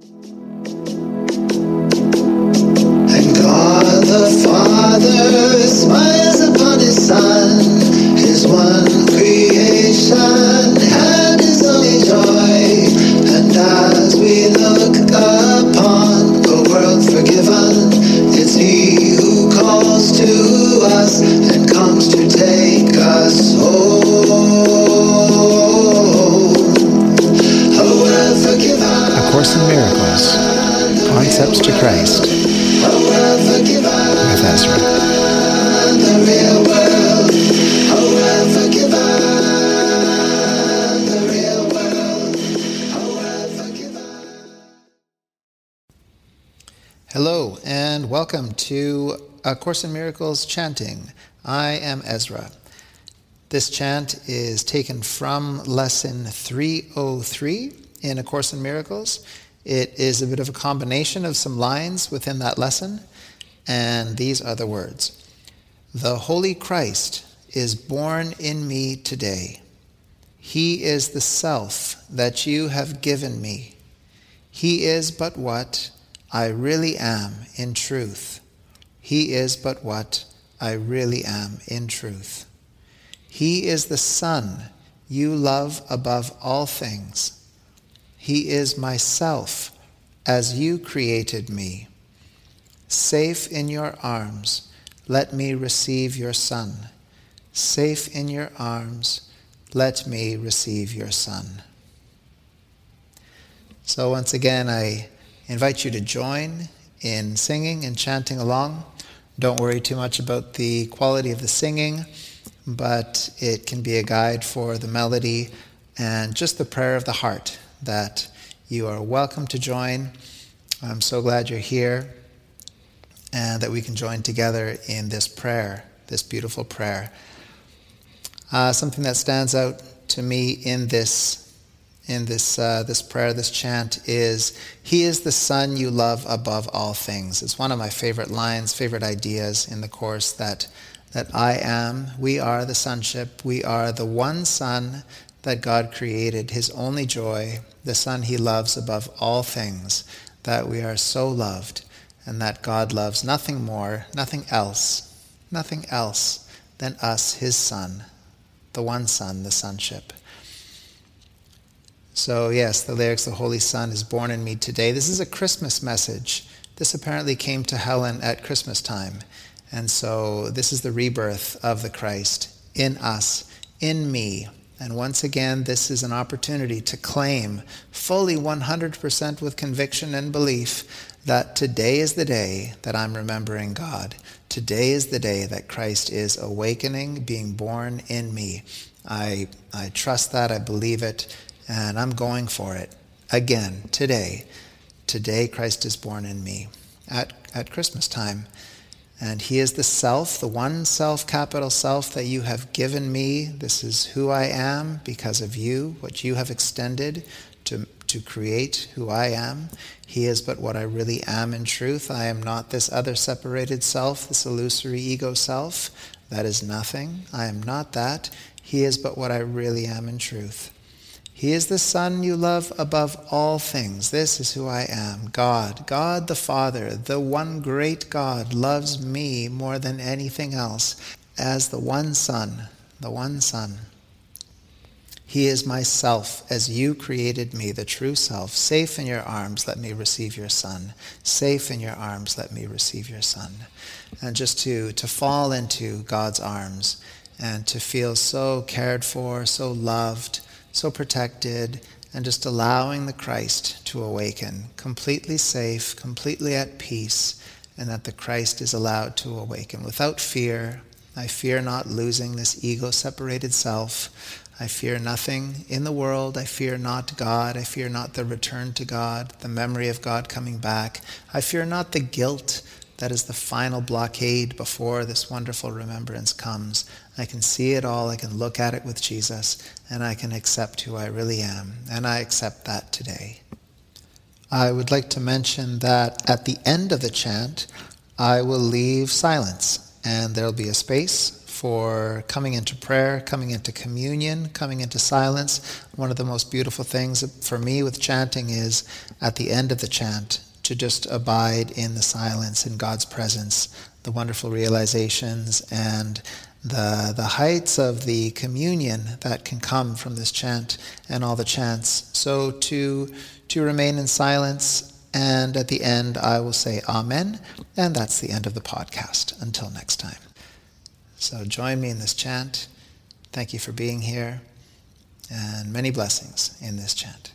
And God the Father smiles upon his Son, his one creation, and his only joy. And as we look upon the world forgiven, it's he who calls to us and comes to take us home. Concepts to Christ with Ezra. Hello, and welcome to A Course in Miracles chanting. I am Ezra. This chant is taken from lesson 303 in A Course in Miracles. It is a bit of a combination of some lines within that lesson, and these are the words The Holy Christ is born in me today. He is the self that you have given me. He is but what I really am in truth. He is but what I really am in truth. He is the Son you love above all things. He is myself as you created me. Safe in your arms, let me receive your Son. Safe in your arms, let me receive your Son. So, once again, I invite you to join in singing and chanting along. Don't worry too much about the quality of the singing, but it can be a guide for the melody and just the prayer of the heart that you are welcome to join. I'm so glad you're here and that we can join together in this prayer, this beautiful prayer. Uh, something that stands out to me in this in this uh, this prayer, this chant is He is the Son you love above all things. It's one of my favorite lines, favorite ideas in the course that that I am, we are the sonship, we are the one Son that God created, His only joy, the Son He loves above all things, that we are so loved, and that God loves nothing more, nothing else, nothing else than us, His Son, the one Son, the sonship. So, yes, the lyrics, The Holy Son is born in me today. This is a Christmas message. This apparently came to Helen at Christmas time. And so, this is the rebirth of the Christ in us, in me. And once again, this is an opportunity to claim fully 100% with conviction and belief that today is the day that I'm remembering God. Today is the day that Christ is awakening, being born in me. I, I trust that, I believe it, and I'm going for it again today. Today, Christ is born in me at, at Christmas time. And He is the self, the one self, capital self that you have given me. This is who I am because of you, what you have extended to, to create who I am. He is but what I really am in truth. I am not this other separated self, this illusory ego self. That is nothing. I am not that. He is but what I really am in truth. He is the Son you love above all things. This is who I am God. God the Father, the one great God, loves me more than anything else as the one Son, the one Son. He is myself as you created me, the true self. Safe in your arms, let me receive your Son. Safe in your arms, let me receive your Son. And just to, to fall into God's arms and to feel so cared for, so loved so protected, and just allowing the Christ to awaken, completely safe, completely at peace, and that the Christ is allowed to awaken without fear. I fear not losing this ego separated self. I fear nothing in the world. I fear not God. I fear not the return to God, the memory of God coming back. I fear not the guilt that is the final blockade before this wonderful remembrance comes. I can see it all, I can look at it with Jesus, and I can accept who I really am. And I accept that today. I would like to mention that at the end of the chant, I will leave silence, and there'll be a space for coming into prayer, coming into communion, coming into silence. One of the most beautiful things for me with chanting is at the end of the chant to just abide in the silence, in God's presence, the wonderful realizations and the, the heights of the communion that can come from this chant and all the chants. So to, to remain in silence, and at the end I will say Amen, and that's the end of the podcast. Until next time. So join me in this chant. Thank you for being here, and many blessings in this chant.